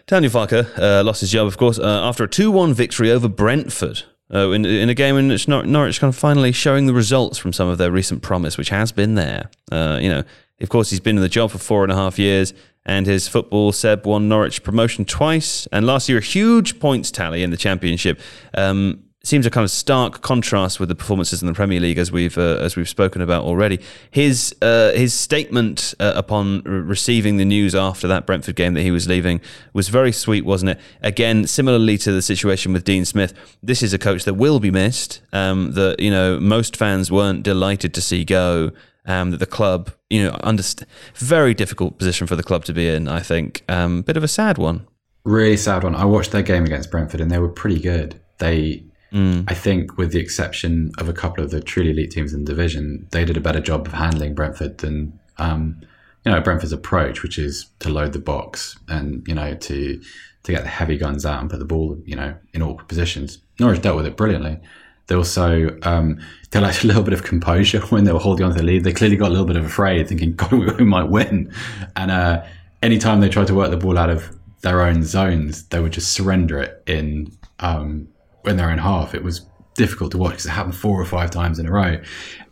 A: Daniel Farke uh, lost his job, of course, uh, after a 2 1 victory over Brentford. Uh, in, in a game in which Nor- Norwich kind of finally showing the results from some of their recent promise, which has been there. Uh, you know, of course, he's been in the job for four and a half years, and his football Seb won Norwich promotion twice, and last year a huge points tally in the championship. Um, seems a kind of stark contrast with the performances in the Premier League, as we've uh, as we've spoken about already. His uh, his statement uh, upon re- receiving the news after that Brentford game that he was leaving was very sweet, wasn't it? Again, similarly to the situation with Dean Smith, this is a coach that will be missed. Um, that you know most fans weren't delighted to see go. Um, that the club, you know, underst- very difficult position for the club to be in. I think, um, bit of a sad one.
C: Really sad one. I watched their game against Brentford and they were pretty good. They,
A: Mm.
C: I think, with the exception of a couple of the truly elite teams in the division, they did a better job of handling Brentford than, um, you know, Brentford's approach, which is to load the box and you know to to get the heavy guns out and put the ball, you know, in awkward positions. Norwich dealt with it brilliantly. They also um, they lacked a little bit of composure when they were holding on to the lead. They clearly got a little bit of afraid, thinking, "God, we, might win." And uh, anytime they tried to work the ball out of their own zones, they would just surrender it in um, in their own half. It was difficult to watch because it happened four or five times in a row,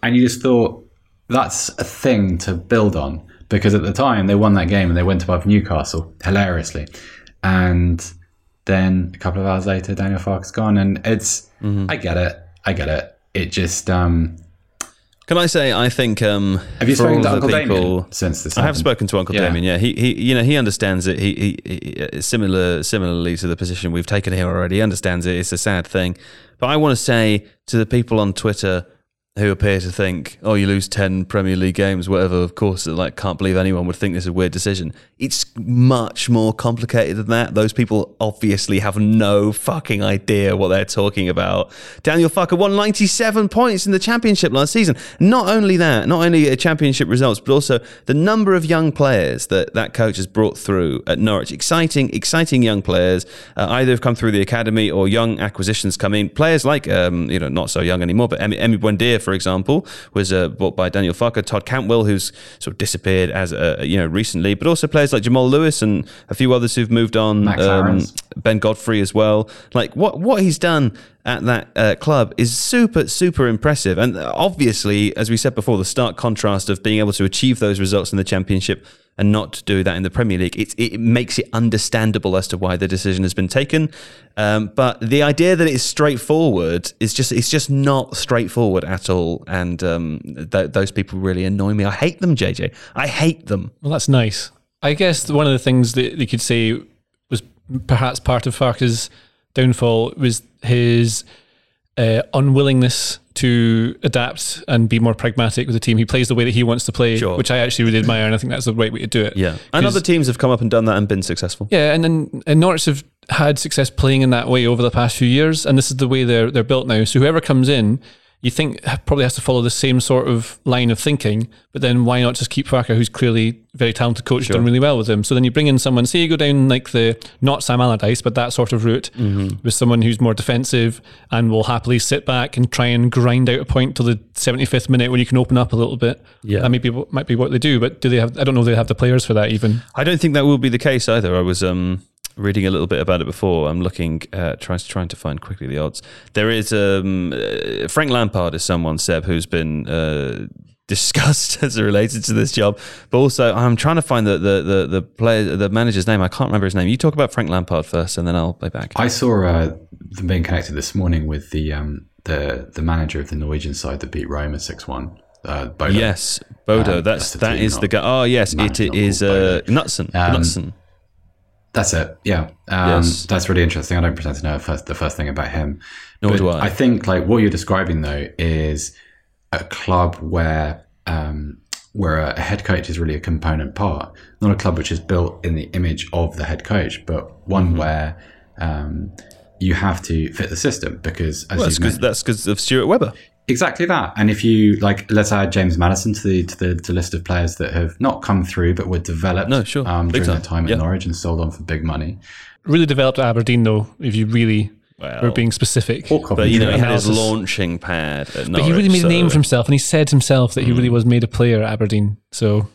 C: and you just thought that's a thing to build on because at the time they won that game and they went above Newcastle hilariously, and then a couple of hours later, Daniel Farke's gone, and it's I get it, I get it. It just um,
A: Can I say, I think um,
C: have you spoken to Uncle
A: people,
C: Damien since this?
A: I have spoken to Uncle
C: Yeah.
A: Damien. Yeah, he, he, you know, he understands it. He, he, he, similar, similarly to the position we've taken here already, he understands it. It's a sad thing, but I want to say to the people on Twitter who appear to think, oh, you lose ten Premier League games, whatever. Of course, like, can't believe anyone would think this is a weird decision. It's much more complicated than that. Those people obviously have no fucking idea what they're talking about. Daniel Farke won 97 points in the championship last season. Not only that, not only championship results, but also the number of young players that that coach has brought through at Norwich. Exciting, exciting young players. Uh, either have come through the academy or young acquisitions come in. Players like, um, you know, not so young anymore, but Emi, Emi Buendia, for example, was uh, bought by Daniel Farke. Todd Cantwell, who's sort of disappeared as uh, you know recently, but also players like Jamal Lewis and a few others who've moved on.
C: Max
A: um, Ben Godfrey as well. Like what what he's done at that uh, club is super super impressive, and obviously, as we said before, the stark contrast of being able to achieve those results in the championship and not do that in the Premier League, it, it makes it understandable as to why the decision has been taken. Um, but the idea that it's straightforward is just it's just not straightforward at all, and um, th- those people really annoy me. I hate them, JJ. I hate them.
B: Well, that's nice. I guess one of the things that you could say was perhaps part of Farke's downfall was his uh, unwillingness to adapt and be more pragmatic with the team. He plays the way that he wants to play,
A: Sure.
B: which I actually really admire, and I think that's the right way to do it.
A: Yeah, and other teams have come up and done that and been successful.
B: Yeah, and then and Norwich have had success playing in that way over the past few years, and this is the way they're they're built now. So whoever comes in, you think probably has to follow the same sort of line of thinking. But then why not just keep Farke, who's clearly a very talented coach, done really well with him? So then you bring in someone. Say you go down like the not Sam Allardyce, but that sort of route with someone who's more defensive and will happily sit back and try and grind out a point till the seventy fifth minute when you can open up a little bit.
A: Yeah.
B: that might be what- might be what they do. But do they have? I don't know. if They have the players for that even.
A: I don't think that will be the case either. I was um, reading a little bit about it before. I'm looking, uh, trying trying to find quickly the odds. There is um, uh, Frank Lampard is someone Seb who's been. Uh, discussed as related to this job but also i'm trying to find the the the, the player the manager's name i can't remember his name you talk about frank lampard first and then i'll play back
C: I saw uh, them being connected this morning with the um, the the manager of the Norwegian side that beat Roma six one. Uh, Bodo.
A: yes bodo
C: Um,
A: that's
C: that's
A: that is the guy oh yes it
C: manager, not
A: uh,
C: Bodo.
A: Knutsen
C: Um,
A: Knutsen
C: That's it. Yeah. Um,
A: Yes.
C: That's really interesting. I don't pretend to know first, the first thing about him.
A: Nor
C: But
A: do I.
C: I think like what you're describing though is a club where um, where a head coach is really a component part, not a club which is built in the image of the head coach, but one
A: Mm-hmm.
C: where um, you have to fit the system because as
A: well, that's because that's because of stuart webber
C: Exactly that. And if you like, let's add James Maddison to the to the to list of players that have not come through but were developed.
A: No, sure.
C: Um, during
A: time.
C: their time at
A: Yeah.
C: Norwich and sold on for big money.
B: Really developed at Aberdeen, though, if you really were being specific.
A: But you know, he had his launching pad at Norwich.
B: But he really made
A: so-
B: a name for himself, and he said himself that he really was made a player at Aberdeen. So,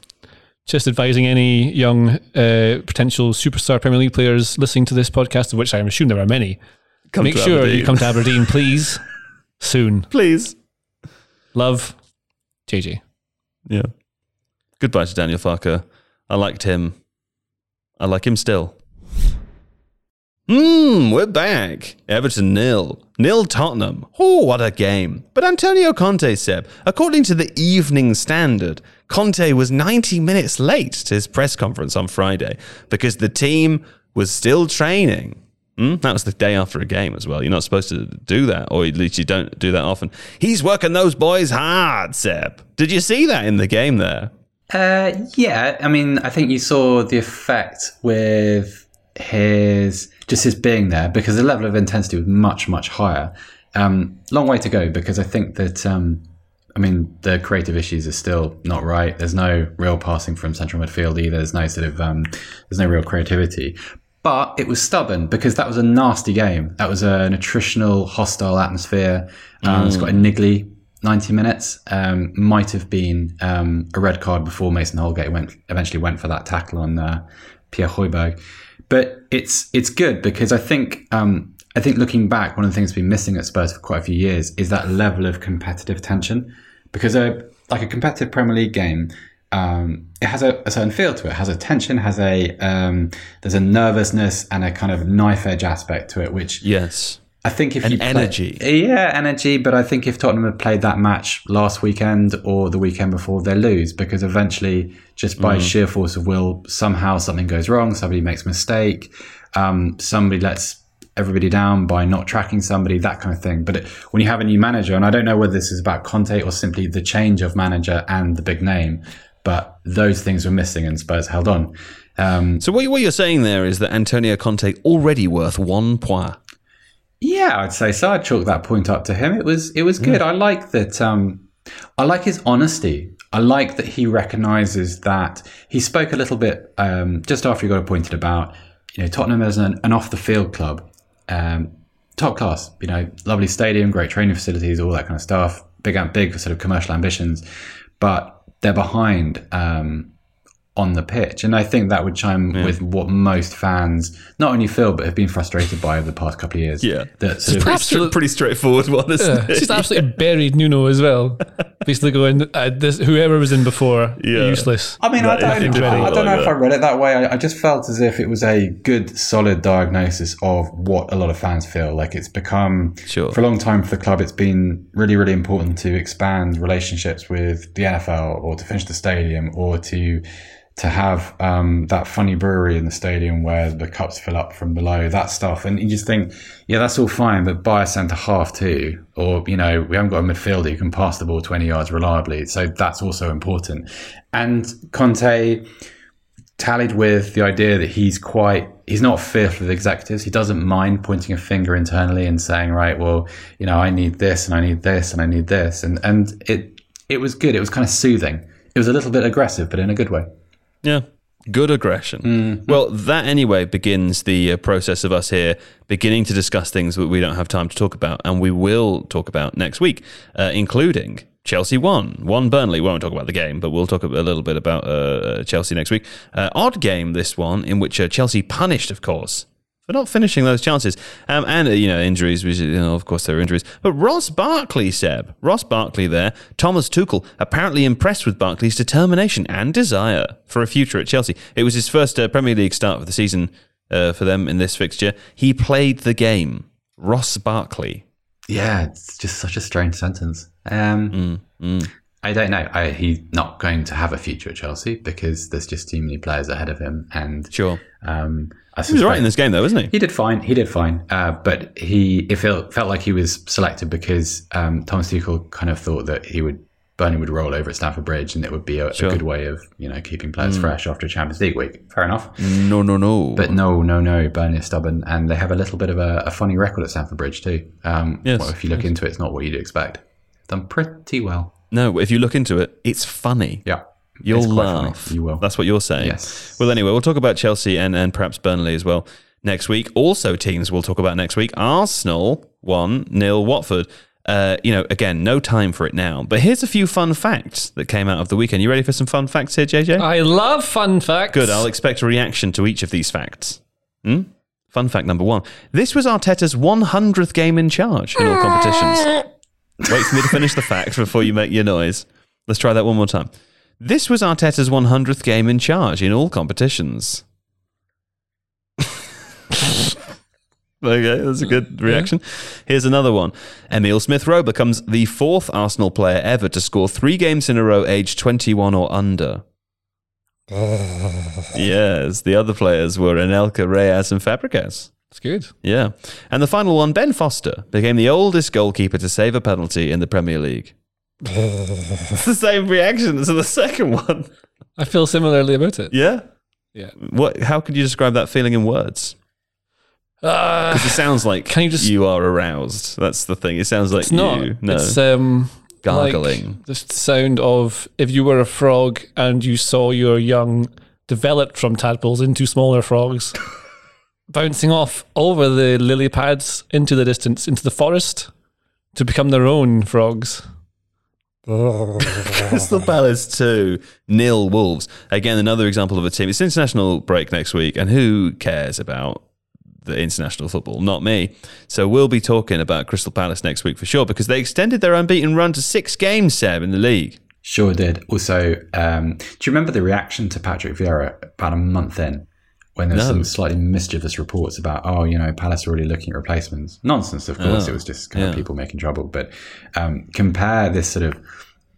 B: just advising any young uh, potential superstar Premier League players listening to this podcast, of which I assume there are many,
A: Come
B: make sure
A: Aberdeen.
B: you come to Aberdeen, please, soon.
A: Please.
B: Love, JJ.
A: Yeah. Goodbye to Daniel Farke. I liked him. I like him still. Hmm, we're back. Everton nil. Nil Tottenham. Oh, what a game. But Antonio Conte said, according to the Evening Standard, Conte was 90 minutes late to his press conference on Friday because the team was still training. Hmm? That was the day after a game as well. You're not supposed to do that, or at least you don't do that often. He's working those boys hard, Seb. Did you see that in the game there?
C: Uh, yeah, I mean, I think you saw the effect with his just his being there because the level of intensity was much much higher. Um, long way to go because I think that um, I mean the creative issues are still not right. There's no real passing from central midfield either. There's no sort of um, there's no real creativity. But it was stubborn because that was a nasty game. That was an attritional, hostile atmosphere. Um, It's got a niggly 90 minutes. Um, might have been um, a red card before Mason Holgate went eventually went for that tackle on uh, Pierre Hojbjerg. But it's it's good because I think um, I think looking back, one of the things that's been missing at Spurs for quite a few years is that level of competitive tension. Because a like a competitive Premier League game, um, it has a, a certain feel to it. it. Has a tension, has a um, there's a nervousness and a kind of knife edge aspect to it, which
A: Yes.
C: I think if
A: An
C: you play-
A: energy.
C: yeah, energy. But I think if Tottenham had played that match last weekend or the weekend before, they lose because eventually, just by sheer force of will, somehow something goes wrong. Somebody makes a mistake. Um, somebody lets everybody down by not tracking somebody, that kind of thing. But it, when you have a new manager, and I don't know whether this is about Conte or simply the change of manager and the big name, but those things were missing, and Spurs held on. Um,
A: So what, what you're saying there is that Antonio Conte already worth one point.
C: Yeah, I'd say so. I'd chalk that point up to him. It was it was good. I like that. Um, I like his honesty. I like that he recognizes that he spoke a little bit um, just after he got appointed about you know Tottenham as an, an off the field club, um, top class. You know, lovely stadium, great training facilities, all that kind of stuff. Big big sort of commercial ambitions, but they're behind um, on the pitch. And I think that would chime with what most fans not only feel but have been frustrated by over the past couple of years.
A: Yeah.
C: That sort of,
A: Pretty,
B: Absolute-
A: stra- pretty straightforward one, isn't
B: Yeah,
A: it?
B: it's just absolutely buried Nuno as well. Basically going, uh, this, whoever was in before,
A: Yeah.
B: useless.
C: I mean, I don't,
A: is
C: I,
A: really
C: don't know
A: like
C: if I read it that way. I, I just felt as if it was a good, solid diagnosis of what a lot of fans feel. Like it's become,
A: Sure.
C: for a long time for the club, it's been really, really important to expand relationships with the NFL or to finish the stadium or to to have um, that funny brewery in the stadium where the cups fill up from below, that stuff. And you just think, yeah, that's all fine, but buy a centre half too. Or, you know, we haven't got a midfielder who can pass the ball 20 yards reliably. So that's also important. And Conte tallied with the idea that he's quite he's not fearful of executives he doesn't mind pointing a finger internally and saying right well you know i need this and i need this and i need this and and it it was good it was kind of soothing it was a little bit aggressive but in a good way
A: Yeah. Good aggression. Well, that anyway begins the uh, process of us here beginning to discuss things that we don't have time to talk about, and we will talk about next week, uh, including Chelsea won, won Burnley. We won't talk about the game, but we'll talk a little bit about uh, Chelsea next week. Uh, odd game, this one, in which uh, Chelsea punished, of course, for not finishing those chances. Um, and, uh, you know, injuries, which, you know, of course, there were injuries. But Ross Barkley, Seb, Ross Barkley there, Thomas Tuchel, apparently impressed with Barkley's determination and desire for a future at Chelsea. It was his first uh, Premier League start of the season uh, for them in this fixture. He played the game. Ross Barkley.
C: yeah it's just such a strange sentence um I don't know. I, he's not going to have a future at Chelsea because there's just too many players ahead of him. And
A: Sure.
C: um, I
A: He was right in this game, though, wasn't he?
C: He did fine. He did fine. Uh, but he it felt felt like he was selected because um, Thomas Tuchel kind of thought that he would Burnley would roll over at Stamford Bridge and it would be a,
A: Sure.
C: a good way of you know keeping players fresh after a Champions League week. Fair enough.
A: No, no, no.
C: But no, no, no. Burnley are stubborn and they have a little bit of a, a funny record at Stamford Bridge too. Um,
A: Yes.
C: well, if you look into it, it's not what you'd expect. done pretty well.
A: No, if you look into it, it's funny.
C: Yeah.
A: You'll
C: It's quite funny.
A: laugh.
C: You will.
A: That's what you're saying.
C: Yes.
A: Well, anyway, we'll talk about Chelsea and, and perhaps Burnley as well next week. Also, teams we'll talk about next week. Arsenal one nil Watford. Uh, you know, again, no time for it now. But here's a few fun facts that came out of the weekend. You ready for some fun facts here, JJ?
B: I love fun facts.
A: Good. I'll expect a reaction to each of these facts. Hmm? Fun fact number one: This was Arteta's 100th game in charge in all competitions. Wait for me to finish the fact before you make your noise. Let's try that one more time. This was Arteta's 100th game in charge in all competitions. okay, that's a good reaction. Here's another one. Emile Smith Rowe becomes the fourth Arsenal player ever to score three games in a row aged 21 or under. yes, the other players were Anelka, Reyes, and Fabregas.
B: It's good.
A: Yeah. And the final one, Ben Foster, became the oldest goalkeeper to save a penalty in the Premier League. it's the same reaction as the second one.
B: I feel similarly about it.
A: Yeah.
B: Yeah.
A: What? How could you describe that feeling in words?
B: Uh,
A: Because it sounds like
B: Can you just-
A: you are aroused. That's the thing. It sounds like
B: it's not.
A: you. No.
B: It's um,
A: Gargling.
B: Like the sound of if you were a frog and you saw your young developed from tadpoles into smaller frogs bouncing off over the lily pads into the distance, into the forest to become their own frogs.
A: Crystal Palace 2, nil Wolves. Again, another example of a team. It's international break next week, and who cares about the international football? Not me. So we'll be talking about Crystal Palace next week for sure because they extended their unbeaten run to six games, Seb, in the league.
C: Sure did. Also, um, do you remember the reaction to Patrick Vieira about a month in when there was
A: No.
C: some slightly mischievous reports about, oh, you know, Palace are already looking at replacements? Nonsense, of course.
A: Oh,
C: it was just kind of people making trouble. But um, compare this sort of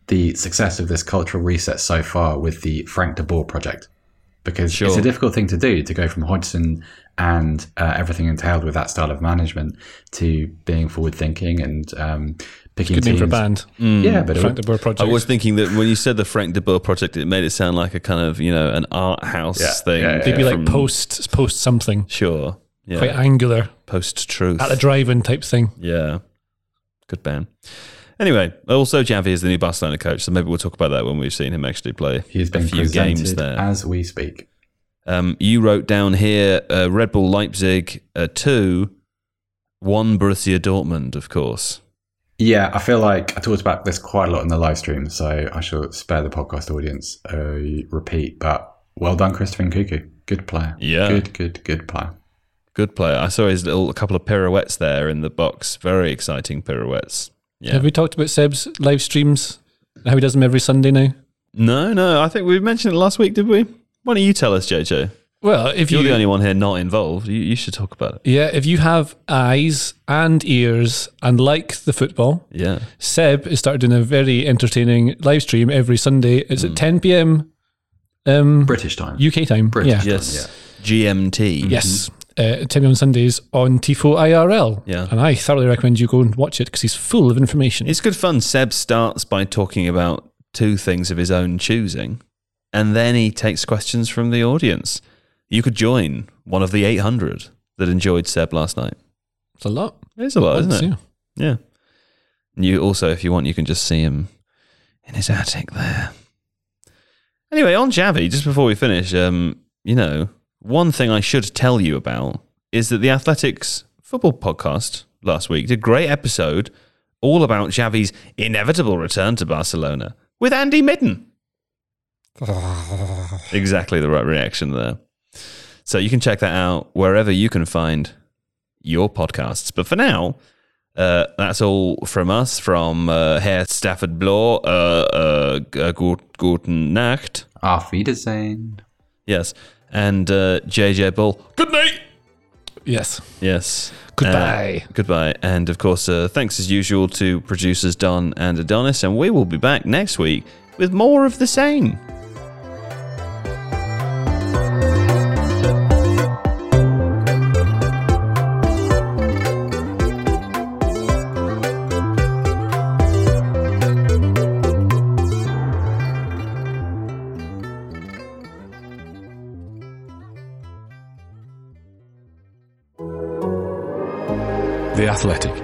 C: the success of this cultural reset so far with the Frank de Boer project. Because
A: Sure.
C: it's a difficult thing to do to go from Hodgson and uh, everything entailed with that style of management to being forward thinking and um, picking
B: Good name
C: teams.
B: for a band.
C: Yeah, but
B: Frank
C: would-
B: de Boer project.
A: I was thinking that when you said the Frank de Boer project, it made it sound like a kind of, you know, an art house
C: Yeah,
A: thing.
C: yeah, yeah,
B: They'd be like
A: from-
B: post post something.
A: Sure. Yeah.
B: Quite angular.
A: Post truth.
B: At a drive-in type thing.
A: Yeah. Good band. Anyway, also Xavi is the new Barcelona coach, so maybe we'll talk about that when we've seen him actually play
C: He's
A: a
C: been
A: few games there.
C: as we speak.
A: Um, you wrote down here uh, Red Bull Leipzig uh, 2, 1 Borussia Dortmund, of course.
C: Yeah, I feel like I talked about this quite a lot in the live stream, so I shall spare the podcast audience a repeat. But well done, Christopher Nkunku. Good player.
A: Yeah.
C: Good, good, good player.
A: Good player. I saw his little a couple of pirouettes there in the box. Very exciting pirouettes. Yeah.
B: Have we talked about Seb's live streams? How he does them every Sunday now?
A: No, no. I think we mentioned it last week, did we? Why don't you tell us, JJ?
B: Well, if
A: You're
B: you
A: the only one here not involved. You, you should talk about it.
B: Yeah, if you have eyes and ears and like the football,
A: Yeah.
B: Seb has started doing a very entertaining live stream every Sunday. It's
A: Hmm.
B: at 10 p.m. Um,
C: British time.
B: UK time.
C: British
B: yeah.
A: Yes. GMT.
B: Yes. Uh, 10 p.m. on Sundays on Tifo IRL.
A: Yeah.
B: And I thoroughly recommend you go and watch it because he's full of information.
A: It's good fun. Seb starts by talking about two things of his own choosing, and then he takes questions from the audience. You could join one of the 800 that enjoyed Seb last night.
B: It's a lot.
A: It's a lot, isn't it?
B: Yeah.
A: Yeah. And you also, if you want, you can just see him in his attic there. Anyway, on Xavi, just before we finish, um, you know, one thing I should tell you about is that the Athletics football podcast last week did a great episode all about Xavi's inevitable return to Barcelona with Andy Mitten. exactly the right reaction there. So you can check that out wherever you can find your podcasts. But for now, uh, that's all from us, from uh, Herr Stafford Bloor. Uh, uh, g- uh, gut, guten Nacht.
C: Auf Wiedersehen.
A: Yes. And uh, JJ Bull. Good night.
B: Yes.
A: Yes.
B: Goodbye.
A: Uh, goodbye. And of course, uh, thanks as usual to producers Don and Adonis. And we will be back next week with more of the same.
E: Athletic.